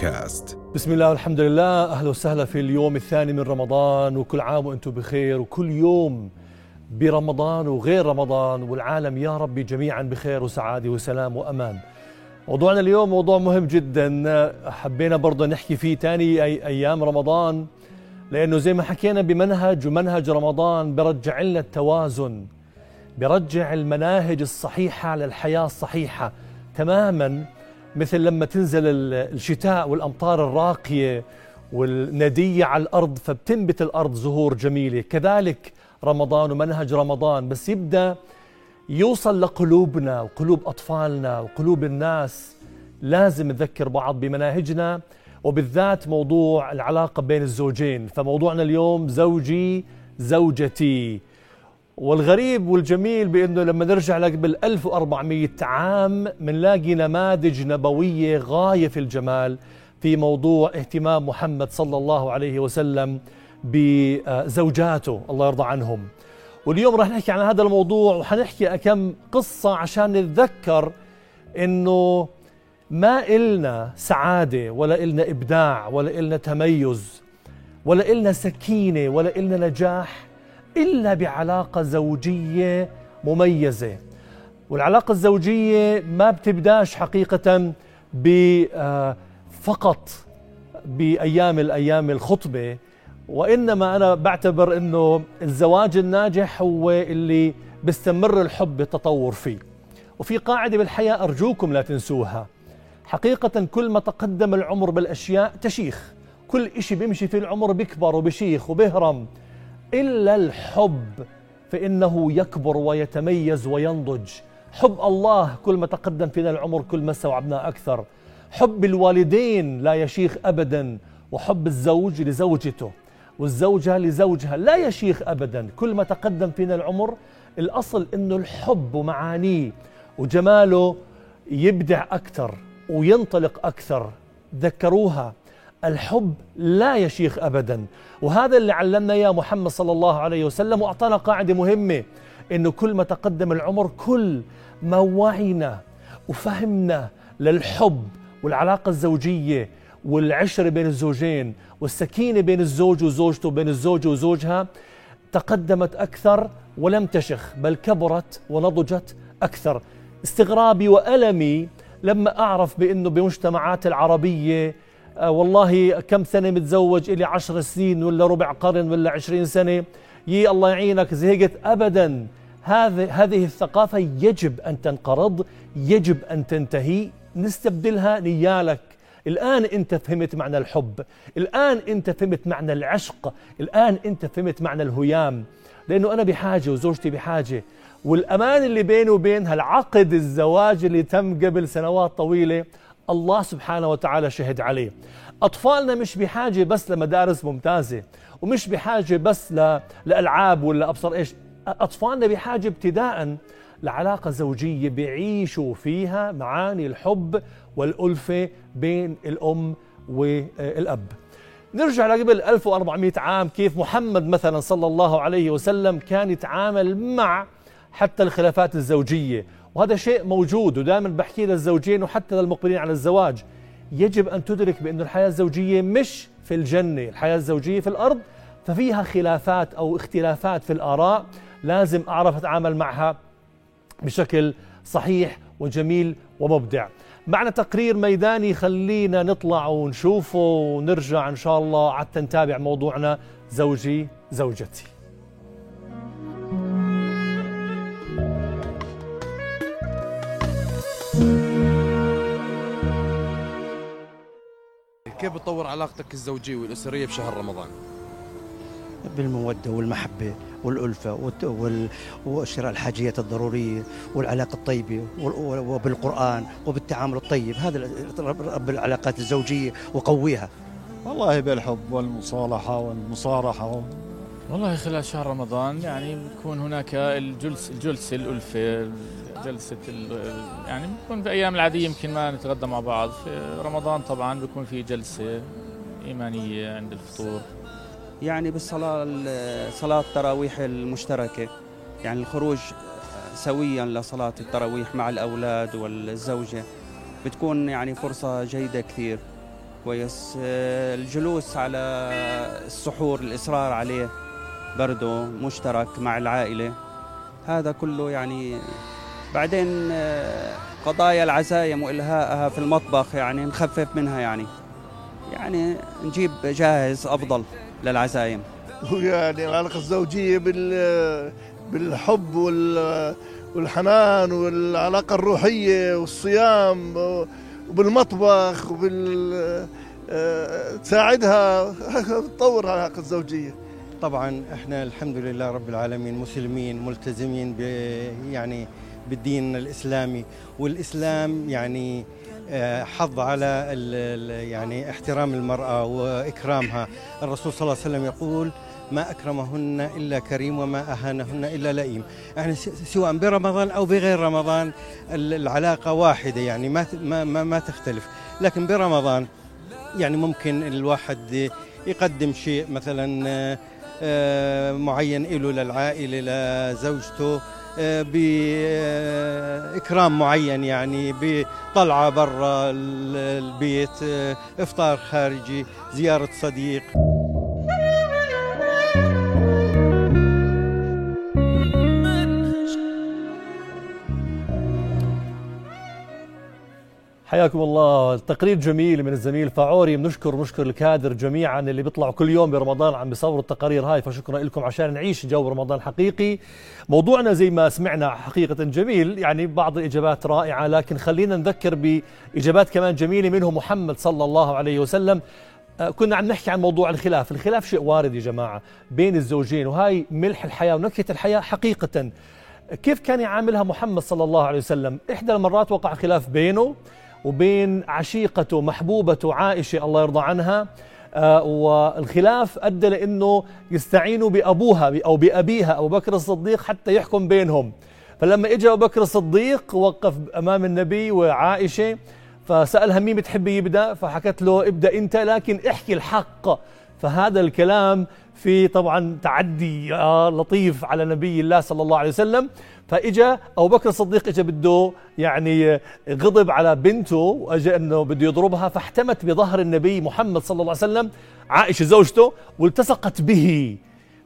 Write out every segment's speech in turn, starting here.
بودكاست. بسم الله والحمد لله. أهلا وسهلا في اليوم الثاني من رمضان وكل عام وأنتم بخير وكل يوم برمضان وغير رمضان والعالم يا رب جميعا بخير وسعادة وسلام وأمان. موضوعنا اليوم موضوع مهم جدا. حبينا برضه نحكي فيه ثاني أي أيام رمضان لأنه زي ما حكينا بمنهج ومنهج رمضان برجع لنا التوازن برجع المناهج الصحيحة للحياة الصحيحة تماما. مثل لما تنزل الشتاء والأمطار الراقية والندية على الأرض فبتنبت الأرض زهور جميلة. كذلك رمضان ومنهج رمضان بس يبدأ يوصل لقلوبنا وقلوب أطفالنا وقلوب الناس. لازم نذكر بعض بمناهجنا وبالذات موضوع العلاقة بين الزوجين. فموضوعنا اليوم زوجي زوجتي. والغريب والجميل بإنه لما نرجع لقبل 1400 عام بنلاقي نماذج نبوية غاية في الجمال في موضوع اهتمام محمد صلى الله عليه وسلم بزوجاته الله يرضى عنهم. واليوم راح نحكي عن هذا الموضوع وحنحكي كم قصة عشان نتذكر إنه ما إلنا سعادة ولا إلنا إبداع ولا إلنا تميز ولا إلنا سكينة ولا إلنا نجاح إلا بعلاقة زوجية مميزة. والعلاقة الزوجية ما بتبداش حقيقة فقط بأيام الأيام الخطبة وإنما أنا بعتبر أنه الزواج الناجح هو اللي بيستمر الحب بالتطور فيه. وفي قاعدة بالحياة أرجوكم لا تنسوها. حقيقة كل ما تقدم العمر بالأشياء تشيخ. كل إشي بيمشي في العمر بيكبر وبشيخ وبهرم إلا الحب فإنه يكبر ويتميز وينضج. حب الله كل ما تقدم فينا العمر كل ما استوعبنا أكثر. حب الوالدين لا يشيخ أبدا وحب الزوج لزوجته والزوجة لزوجها لا يشيخ أبدا. كل ما تقدم فينا العمر الأصل أنه الحب ومعانيه وجماله يبدع أكثر وينطلق أكثر. ذكروها. الحب لا يشيخ ابدا. وهذا اللي علمنا إياه محمد صلى الله عليه وسلم وأعطانا قاعدة مهمة إنه كل ما تقدم العمر كل ما وعينا وفهمنا للحب والعلاقة الزوجية والعشره بين الزوجين والسكينة بين الزوج وزوجته بين الزوجه وزوجها تقدمت أكثر ولم تشخ بل كبرت ونضجت أكثر. استغرابي وألمي لما أعرف بإنه بمجتمعات العربية والله كم سنة متزوج إلي عشر سنين ولا ربع قرن ولا عشرين سنة. يي الله يعينك زهقت أبدا. هذه هذه الثقافة يجب أن تنقرض يجب أن تنتهي. نستبدلها نيالك. الآن أنت فهمت معنى الحب. الآن أنت فهمت معنى العشق. الآن أنت فهمت معنى الهيام. لأنه أنا بحاجة وزوجتي بحاجة. والأمان اللي بيني وبينها العقد الزواج اللي تم قبل سنوات طويلة الله سبحانه وتعالى شهد عليه. أطفالنا مش بحاجة بس لمدارس ممتازة ومش بحاجة بس لألعاب ولا أبصر إيش. أطفالنا بحاجة ابتداء لعلاقة زوجية بيعيشوا فيها معاني الحب والألفة بين الأم والأب. نرجع لقبل 1400 عام كيف محمد مثلا صلى الله عليه وسلم كان يتعامل مع حتى الخلافات الزوجية. وهذا شيء موجود ودائما بحكي للزوجين وحتى للمقبلين على الزواج. يجب أن تدرك بأن الحياة الزوجية مش في الجنة. الحياة الزوجية في الأرض ففيها خلافات أو اختلافات في الآراء لازم أعرف أتعامل معها بشكل صحيح وجميل ومبدع. معنا تقرير ميداني خلينا نطلع ونشوفه ونرجع إن شاء الله. حتى نتابع موضوعنا. زوجي زوجتي. كيف بتطور علاقتك الزوجية والأسرية بشهر رمضان؟ بالمودة والمحبة والألفة وشراء الحاجيات الضرورية والعلاقة الطيبة وبالقرآن وبالتعامل الطيب. هذا رب العلاقات الزوجية وقويها. والله بالحب والمصالحة والمصارحة. والله خلال شهر رمضان يعني بتكون هناك الجلس الجلسة الألفة جلسة يعني بكون في أيام العادية يمكن ما نتغدى مع بعض. في رمضان طبعا بيكون في جلسة إيمانية عند الفطور. يعني بالصلاة صلاة التراويح المشتركة. يعني الخروج سويا لصلاة التراويح مع الأولاد والزوجة. بتكون يعني فرصة جيدة كثير. كويس. الجلوس على السحور الإصرار عليه برضه مشترك مع العائلة. هذا كله يعني بعدين آه، قضايا العزايم وإلهائها في المطبخ يعني نخفف منها يعني. يعني نجيب جاهز أفضل للعزايم. ويعني العلاقة الزوجية بال بالحب وال والحنان والعلاقة الروحية والصيام وبالمطبخ وبال آه، تساعدها. تطور العلاقة الزوجية طبعا إحنا الحمد لله رب العالمين مسلمين ملتزمين ب يعني بالدين الإسلامي والإسلام يعني آه، حظ على يعني احترام المرأة وإكرامها. الرسول صلى الله عليه وسلم يقول ما أكرمهن إلا كريم وما أهانهن إلا لئيم. يعني سواء برمضان أو بغير رمضان ال- العلاقة واحدة يعني ما ما ما, تختلف. لكن برمضان يعني ممكن الواحد يقدم شيء مثلا آه، آه، معين له للعائلة لزوجته. آه، بإكرام معين يعني بطلعة برا ال- البيت آه، إفطار خارجي زيارة صديق. حياكم الله. تقرير جميل من الزميل فاعوري بنشكر نشكر الكادر جميعا اللي بيطلعوا كل يوم برمضان عم بيصوروا التقارير هاي فشكرا لكم عشان نعيش جو رمضان حقيقي. موضوعنا زي ما سمعنا حقيقة جميل يعني بعض الإجابات رائعة لكن خلينا نذكر بإجابات كمان جميلة منه محمد صلى الله عليه وسلم. آه، كنا عم نحكي عن موضوع الخلاف. الخلاف شيء وارد يا جماعة بين الزوجين وهاي ملح الحياة ونكهة الحياة حقيقة. كيف كان يعاملها محمد صلى الله عليه وسلم؟ إحدى المرات وقع خلاف بينه وبين عشيقته محبوبته عائشة الله يرضى عنها آه، والخلاف أدى لأنه يستعينوا بأبوها أو بأبيها أبو بكر الصديق حتى يحكم بينهم. فلما اجى أبو بكر الصديق وقف أمام النبي وعائشة فسألها مين بتحبي يبدأ؟ فحكت له ابدأ أنت لكن احكي الحق. فهذا الكلام في طبعا تعدي آه لطيف على نبي الله صلى الله عليه وسلم. فإجا أبو بكر الصديق اجى بده يعني غضب على بنته واجى إنه بده يضربها فاحتمت بظهر النبي محمد صلى الله عليه وسلم عائشة زوجته والتصقت به.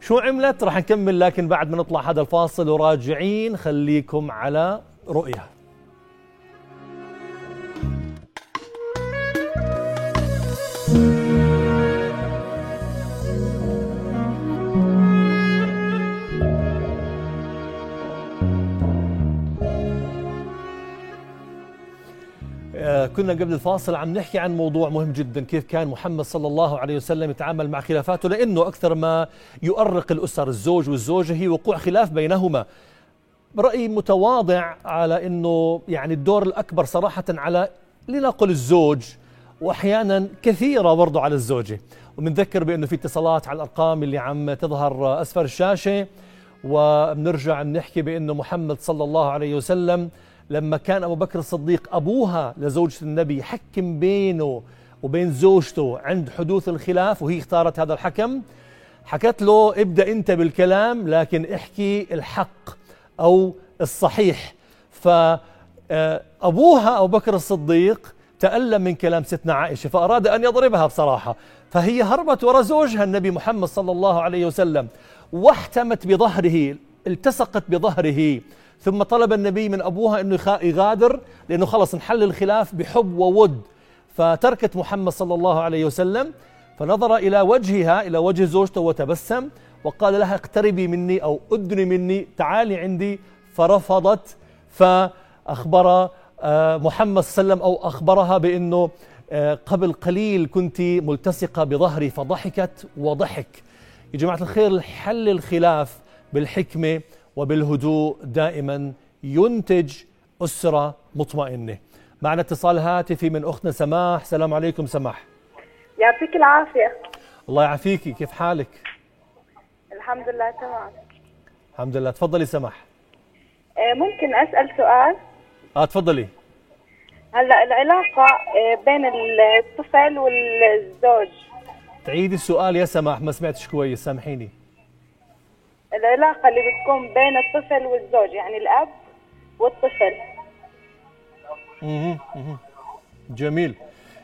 شو عملت؟ راح نكمل لكن بعد ما نطلع هذا الفاصل وراجعين خليكم على رؤيا. كنا قبل الفاصل عم نحكي عن موضوع مهم جدا كيف كان محمد صلى الله عليه وسلم يتعامل مع خلافاته لأنه أكثر ما يؤرق الأسر الزوج والزوجة هي وقوع خلاف بينهما. رأي متواضع على إنه يعني الدور الأكبر صراحة على لنقل الزوج واحيانا كثيرة برضه على الزوجة. وبنذكر بأنه في اتصالات على الأرقام اللي عم تظهر أسفل الشاشة وبنرجع بنحكي بأنه محمد صلى الله عليه وسلم لما كان أبو بكر الصديق أبوها لزوجة النبي حكم بينه وبين زوجته عند حدوث الخلاف وهي اختارت هذا الحكم. حكت له ابدأ أنت بالكلام لكن احكي الحق أو الصحيح. فابوها أبو بكر الصديق تألم من كلام ستنا عائشة فأراد أن يضربها بصراحة. فهي هربت وراء زوجها النبي محمد صلى الله عليه وسلم واحتمت بظهره التصقت بظهره. ثم طلب النبي من أبوها إنه يخا- يغادر لأنه خلص انحل الخلاف بحب وود. فتركت محمد صلى الله عليه وسلم فنظر إلى وجهها إلى وجه زوجته وتبسم وقال لها اقتربي مني أو أدني مني تعالي عندي. فرفضت فأخبر آه، محمد صلى الله عليه وسلم أو أخبرها بإنه آه، قبل قليل كنت ملتصقة بظهري فضحكت وضحك. يا جماعة الخير حل الخلاف بالحكمة وبالهدوء دائما ينتج أسرة مطمئنة. معنا اتصال هاتفي من أختنا سماح، السلام عليكم سماح. يعطيك العافية الله يعافيكي، كيف حالك؟ الحمد لله تمام الحمد لله، تفضلي سماح. آه، ممكن أسأل سؤال آه تفضلي. هلأ العلاقة آه، بين الطفل والزوج تعيدي السؤال يا سماح ما سمعتش كويس سامحيني. العلاقة اللي بتكون بين الطفل والزوج يعني الأب والطفل. جميل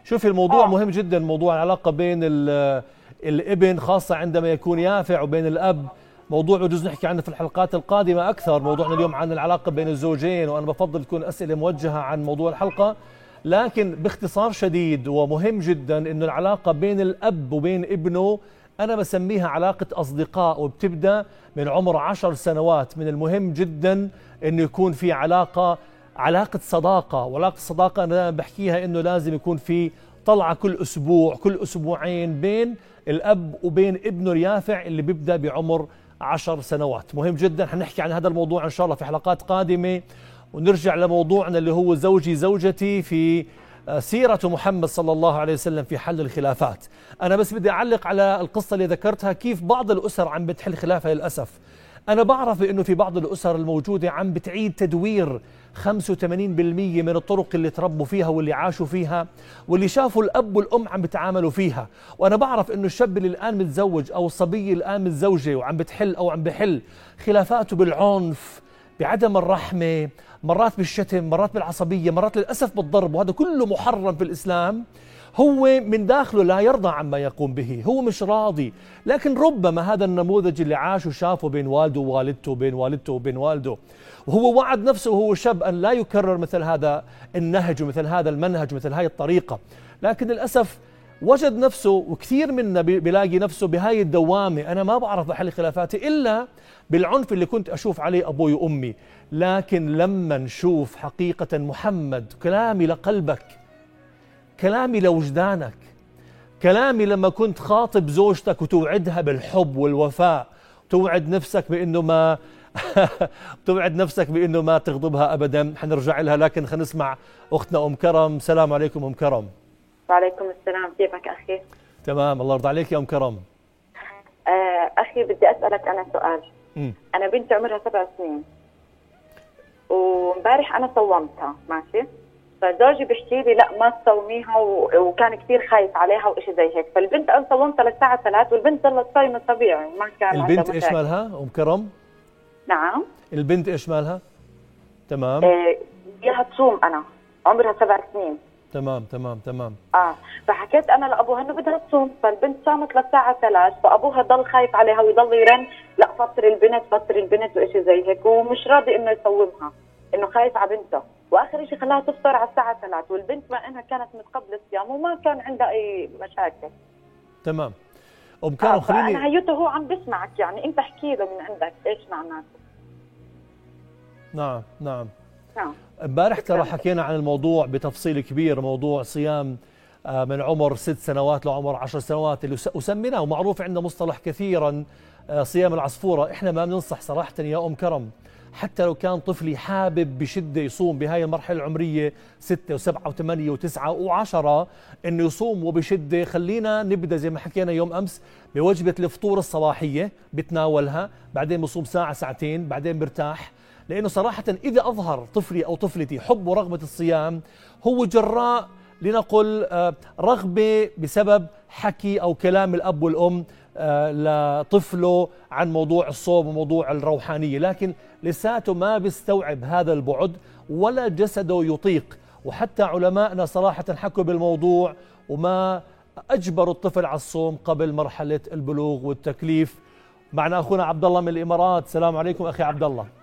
شوفي الموضوع آه. مهم جدا موضوع العلاقة بين ال- الابن خاصة عندما يكون يافع وبين الأب موضوع بجوز نحكي عنه في الحلقات القادمة أكثر موضوعنا اليوم عن العلاقة بين الزوجين وأنا بفضل تكون أسئلة موجهة عن موضوع الحلقة لكن باختصار شديد ومهم جدا إنه العلاقة بين الأب وبين ابنه أنا بسميها علاقة أصدقاء وبتبدأ من عمر عشر سنوات. من المهم جدا انه يكون في علاقة صداقة. وعلاقة الصداقه أنا دائما بحكيها إنه لازم يكون في طلعة كل أسبوع كل أسبوعين بين الأب وبين ابنه اليافع اللي بيبدأ بعمر عشر سنوات. مهم جدا حنحكي عن هذا الموضوع إن شاء الله في حلقات قادمة. ونرجع لموضوعنا اللي هو زوجي زوجتي في سيرة محمد صلى الله عليه وسلم في حل الخلافات. أنا بس بدي أعلق على القصة اللي ذكرتها كيف بعض الأسر عم بتحل خلافها للأسف. أنا بعرف إنه في بعض الأسر الموجودة عم بتعيد تدوير 85% من الطرق اللي تربوا فيها واللي عاشوا فيها واللي شافوا الأب والأم عم بتعاملوا فيها. وأنا بعرف إنه الشاب اللي الآن متزوج أو الصبية الآن متزوجة وعم بتحل أو عم بحل خلافاته بالعنف بعدم الرحمة مرات بالشتم مرات بالعصبية مرات للأسف بالضرب وهذا كله محرم في الإسلام. هو من داخله لا يرضى عما يقوم به هو مش راضي. لكن ربما هذا النموذج اللي عاش وشافه بين والده ووالدته بين والدته وبين والده. وهو وعد نفسه وهو شاب أن لا يكرر مثل هذا النهج ومثل هذا المنهج ومثل هاي الطريقة. لكن للأسف وجد نفسه وكثير منا بي- بيلاقي نفسه بهاي الدوامة. أنا ما بعرف أحل خلافاتي إلا بالعنف اللي كنت أشوف عليه أبوي وأمي. لكن لما نشوف حقيقة محمد كلامي لقلبك كلامي لوجدانك كلامي لما كنت خاطب زوجتك وتوعدها بالحب والوفاء توعد نفسك بأنه ما توعد نفسك بأنه ما تغضبها أبدا. حنرجع لها لكن خلينا نسمع أختنا أم كرم. سلام عليكم أم كرم. وعليكم السلام. كيفك أخي؟ تمام الله يرضى عليك يا أم كرم. آه أخي بدي أسألك أنا سؤال. مم. أنا بنتي عمرها سبع سنين. وامبارح أنا صومتها ماشي؟ فزوجي بيحكي لي لا ما تصوميها و... وكان كثير خايف عليها وإشي زي هيك. فالبنت أنا صومتها للساعة 3 والبنت ضلت صايمة طبيعي ما كان البنت مشاكل. مالها أم كرم؟ نعم. البنت إيش مالها؟ تمام. آه، بديها تصوم أنا. عمرها سبع سنين. تمام تمام تمام. آه فحكيت أنا لأبوها إنه بدها تصوم فالبنت صامت للساعه 3 فأبوها ضل خايف عليها ويضل يرن لا فطر البنت فطر البنت وإشي زي هيك ومش راضي إنه يصومها إنه خايف على بنته. وآخر شيء خلاها تفطر على الساعة 3 والبنت مع إنها كانت من قبل الصيام وما كان عندها أي مشاكل. تمام. أم كرم آه خليني هيوته هو عم بسمعك يعني أنت احكي له من عندك إيش معناته. نعم نعم. امبارح ترى حكينا عن الموضوع بتفصيل كبير موضوع صيام آه، من عمر ست سنوات لعمر عشر سنوات اللي وس- وسميناه معروف عندنا مصطلح كثيرا آه، صيام العصفورة. إحنا ما بننصح صراحة يا أم كرم حتى لو كان طفلي حابب بشدة يصوم بهاي المرحلة العمرية ستة وسبعة وثمانية وتسعة وعشرة إنه يصوم وبشدة. خلينا نبدأ زي ما حكينا يوم أمس بوجبة الفطور الصباحية بتناولها بعدين بصوم ساعة ساعتين بعدين برتاح. لأنه صراحة إذا أظهر طفلي أو طفلتي حب ورغبة الصيام هو جراء لنقل آه، رغبة بسبب حكي أو كلام الأب والأم آه، لطفله عن موضوع الصوم وموضوع الروحانية. لكن لساته ما بيستوعب هذا البعد ولا جسده يطيق. وحتى علماءنا صراحة حكوا بالموضوع وما أجبروا الطفل على الصوم قبل مرحلة البلوغ والتكليف. معنا أخونا عبد الله من الإمارات. السلام عليكم أخي عبد الله.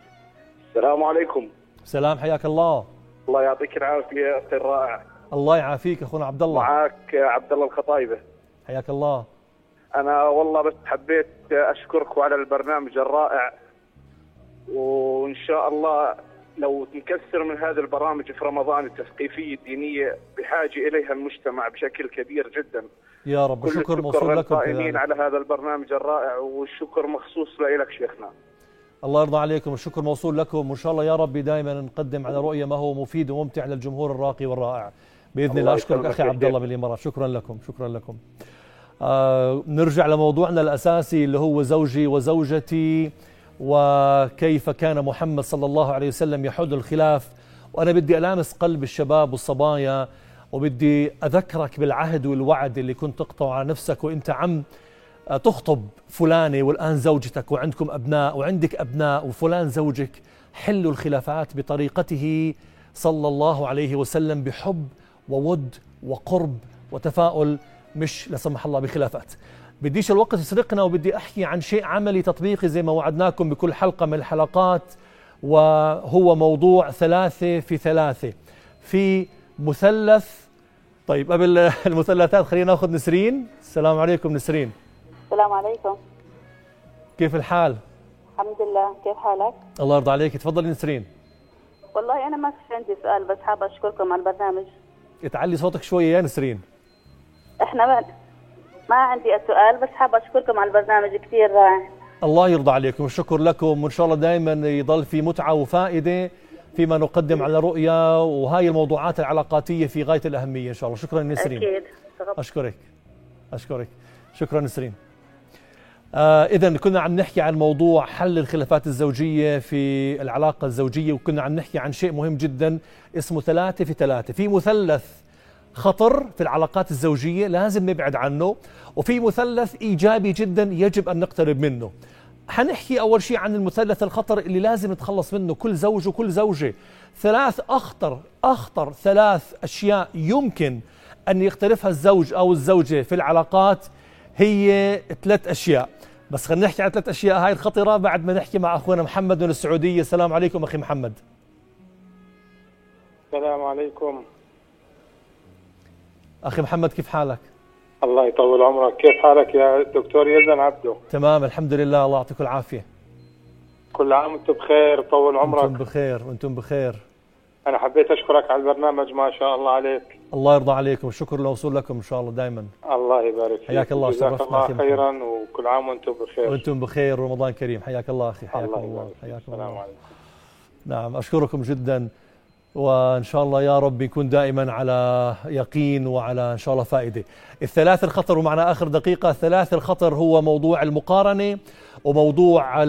السلام عليكم. سلام حياك الله. الله يعطيك العافية يا أخي الرائع. الله يعافيك أخونا عبد الله معك عبد الله الخطايبة. حياك الله. أنا والله بس حبيت اشكركم على البرنامج الرائع. وإن شاء الله لو نكثر من هذه البرامج في رمضان التثقيفية الدينية بحاجة إليها المجتمع بشكل كبير جدا. يا رب شكر موصول لكم. على هذا البرنامج الرائع والشكر مخصوص لك شيخنا. الله يرضى عليكم. الشكر موصول لكم. وإن شاء الله يا رب دائما نقدم على رؤية ما هو مفيد وممتع للجمهور الراقي والرائع. بإذن الله أخي يا عبد الله. من الامارات شكرا لكم. شكرا لكم. آه نرجع لموضوعنا الأساسي اللي هو زوجي وزوجتي وكيف كان محمد صلى الله عليه وسلم يحد الخلاف. وأنا بدي ألامس قلب الشباب والصبايا وبدي أذكرك بالعهد والوعد اللي كنت تقطعه على نفسك وأنت عم. تخطب فلانة والآن زوجتك وعندكم أبناء وعندك أبناء وفلان زوجك حلوا الخلافات بطريقته صلى الله عليه وسلم بحب وود وقرب وتفاؤل مش لا سمح الله بخلافات. بديش الوقت يسرقنا وبدي أحكي عن شيء عملي تطبيقي زي ما وعدناكم بكل حلقة من الحلقات وهو موضوع ثلاثة في ثلاثة. في مثلث طيب قبل المثلثات خلينا ناخذ نسرين. السلام عليكم نسرين. السلام عليكم. كيف الحال؟ الحمد لله. كيف حالك؟ الله يرضى عليك. تفضلي نسرين والله أنا ما في عندي سؤال بس حابه أشكركم على البرنامج. تعلي صوتك شوية يا نسرين إحنا ما, ما عندي سؤال بس حابه أشكركم على البرنامج كثير رائع. الله يرضى عليكم والشكر لكم وإن شاء الله دائما يضل في متعة وفائدة فيما نقدم على رؤيا وهاي الموضوعات العلاقاتية في غاية الأهمية إن شاء الله. شكرا نسرين أكيد. أشكرك. أشكرك. شكرا نسرين آه اذا كنا عم نحكي عن موضوع حل الخلافات الزوجية في العلاقة الزوجية وكنا عم نحكي عن شيء مهم جدا اسمه ثلاثة في ثلاثة. في مثلث خطر في العلاقات الزوجية لازم نبعد عنه وفي مثلث إيجابي جدا يجب أن نقترب منه. حنحكي أول شيء عن المثلث الخطر اللي لازم نتخلص منه كل زوج وكل زوجة. ثلاث أخطر أخطر ثلاث أشياء يمكن أن يقترفها الزوج أو الزوجة في العلاقات هي ثلاث أشياء. بس خلينا نحكي عن ثلاث أشياء. هاي الخطرة بعد ما نحكي مع أخونا محمد من السعودية. السلام عليكم أخي محمد. السلام عليكم. أخي محمد كيف حالك؟ الله يطول عمرك. كيف حالك يا دكتور يزن عبده؟ تمام الحمد لله. الله يعطيكم العافية. كل عام وأنتم بخير طول عمرك. أنتم بخير وأنتم بخير. أنا حبيت أشكرك على البرنامج ما شاء الله عليك. الله يرضى عليكم. والشكر لوصول لكم إن شاء الله دائما الله يبارك فيك. حياك الله شرفتنا الله خيرا وكل عام وأنتم بخير. وأنتم بخير رمضان كريم. حياك الله أخي حياكم الله, الله. حياكم السلام الله. عليكم. نعم أشكركم جدا. وإن شاء الله يا رب يكون دائما على يقين وعلى إن شاء الله فائدة. الثلاث الخطر ومعنا آخر دقيقة، الثلاث الخطر هو موضوع المقارنة. وموضوع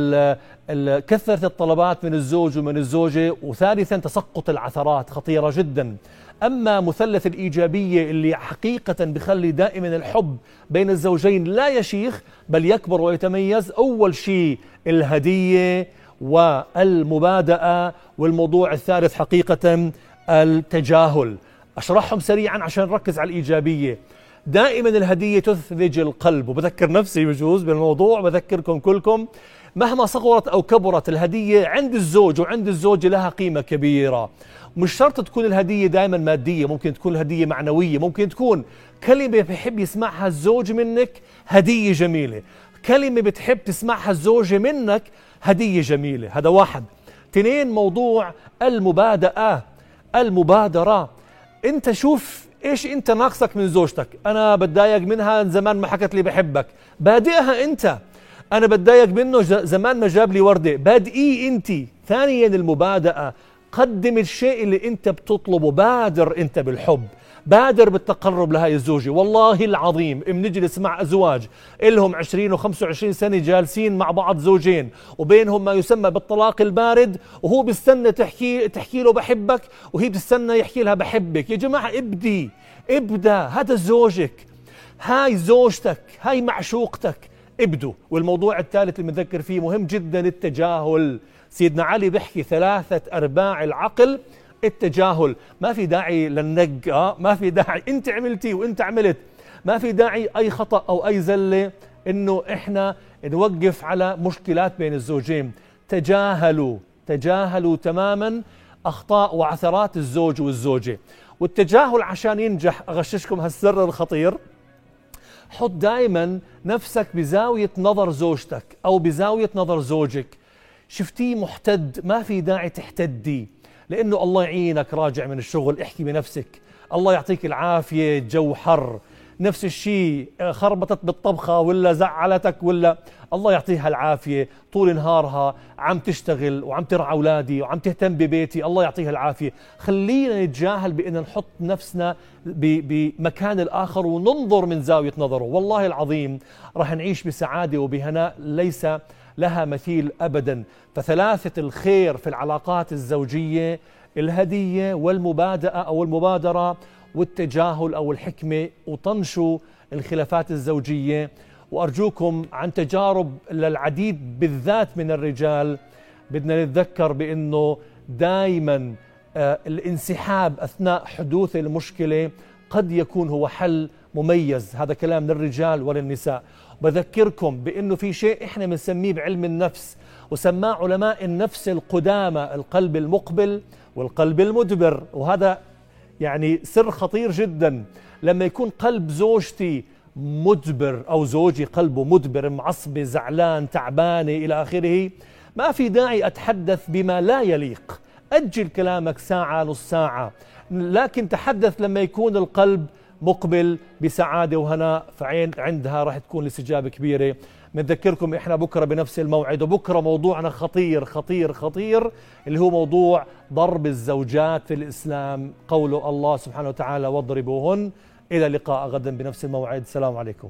كثرة الطلبات من الزوج ومن الزوجة، وثالثا تسقط العثرات خطيرة جدا. أما مثلث الإيجابية اللي حقيقة بخلي دائما الحب بين الزوجين لا يشيخ بل يكبر ويتميز، أول شيء الهدية والمبادئة والموضوع الثالث حقيقة التجاهل أشرحهم سريعا عشان نركز على الإيجابية دائما الهدية تثلج القلب. وبذكر نفسي بجوز بالموضوع بذكركم كلكم. مهما صغرت أو كبرت الهدية عند الزوج وعند الزوجة لها قيمة كبيرة. مش شرط تكون الهدية دائما مادية ممكن تكون الهدية معنوية ممكن تكون كلمة بحب يسمعها الزوج منك هدية جميلة. كلمة بتحب تسمعها الزوجة منك هدية جميلة. هذا واحد. تنين موضوع المبادئة المبادرة. انت شوف إيش أنت ناقصك من زوجتك؟ أنا بتضايق منها زمان ما حكت لي بحبك. بادئها أنت. أنا بتضايق منه زمان ما جاب لي وردة. بادئي أنت. ثانيا المبادئه قدم الشيء اللي أنت بتطلبه. بادر أنت بالحب. بادر بالتقرب لهاي الزوجة. والله العظيم بنجلس مع أزواج إلهم 20 و25 سنة جالسين مع بعض زوجين وبينهم ما يسمى بالطلاق البارد وهو بيستنى تحكي تحكي له بحبك وهي بتستنى يحكي لها بحبك. يا جماعة ابدي ابدا هذا زوجك هاي زوجتك هاي معشوقتك. ابدوا. والموضوع الثالث اللي بنذكر فيه مهم جدا التجاهل. سيدنا علي بيحكي ثلاثة أرباع العقل التجاهل. ما في داعي للنق آه ما في داعي. إنت عملتي وإنت عملت. ما في داعي أي خطأ أو أي زلة إنه إحنا نوقف على مشكلات بين الزوجين. تجاهلوا تجاهلوا تماما أخطاء وعثرات الزوج والزوجة. والتجاهل عشان ينجح أغششكم هالسر الخطير حط دائما نفسك بزاوية نظر زوجتك أو بزاوية نظر زوجك. شفتيه محتد ما في داعي تحتدي. لأنه الله يعينك راجع من الشغل احكي بنفسك. الله يعطيك العافية الجو حر. نفس الشيء خربطت بالطبخة ولا زعلتك ولا. الله يعطيها العافية طول نهارها عم تشتغل وعم ترعى أولادي وعم تهتم ببيتي. الله يعطيها العافية. خلينا نتجاهل بأن نحط نفسنا بمكان الآخر وننظر من زاوية نظره. والله العظيم راح نعيش بسعادة وبهناء. ليس لها مثيل ابدا. فثلاثة الخير في العلاقات الزوجية الهدية والمبادئة أو المبادرة والتجاهل أو الحكمة وطنشوا الخلافات الزوجية. وأرجوكم عن تجارب للعديد بالذات من الرجال بدنا نتذكر بأنه دائما الانسحاب أثناء حدوث المشكلة قد يكون هو حل مميز. هذا كلام للرجال وللنساء. بذكركم بأنه في شيء إحنا بنسميه بعلم النفس وسماه علماء النفس القدامى القلب المقبل والقلب المدبر. وهذا يعني سر خطير جدا. لما يكون قلب زوجتي مدبر أو زوجي قلبه مدبر معصبة زعلان تعبانة إلى آخره ما في داعي أتحدث بما لا يليق. أجل كلامك ساعة نص ساعة. لكن تحدث لما يكون القلب مقبل بسعادة وهناء فعين عندها راح تكون الاستجابة كبيرة. بنذكركم إحنا بكرة بنفس الموعد وبكرة موضوعنا خطير خطير خطير اللي هو موضوع ضرب الزوجات في الإسلام. قول الله سبحانه وتعالى واضربوهن. إلى اللقاء غدا بنفس الموعد. السلام عليكم.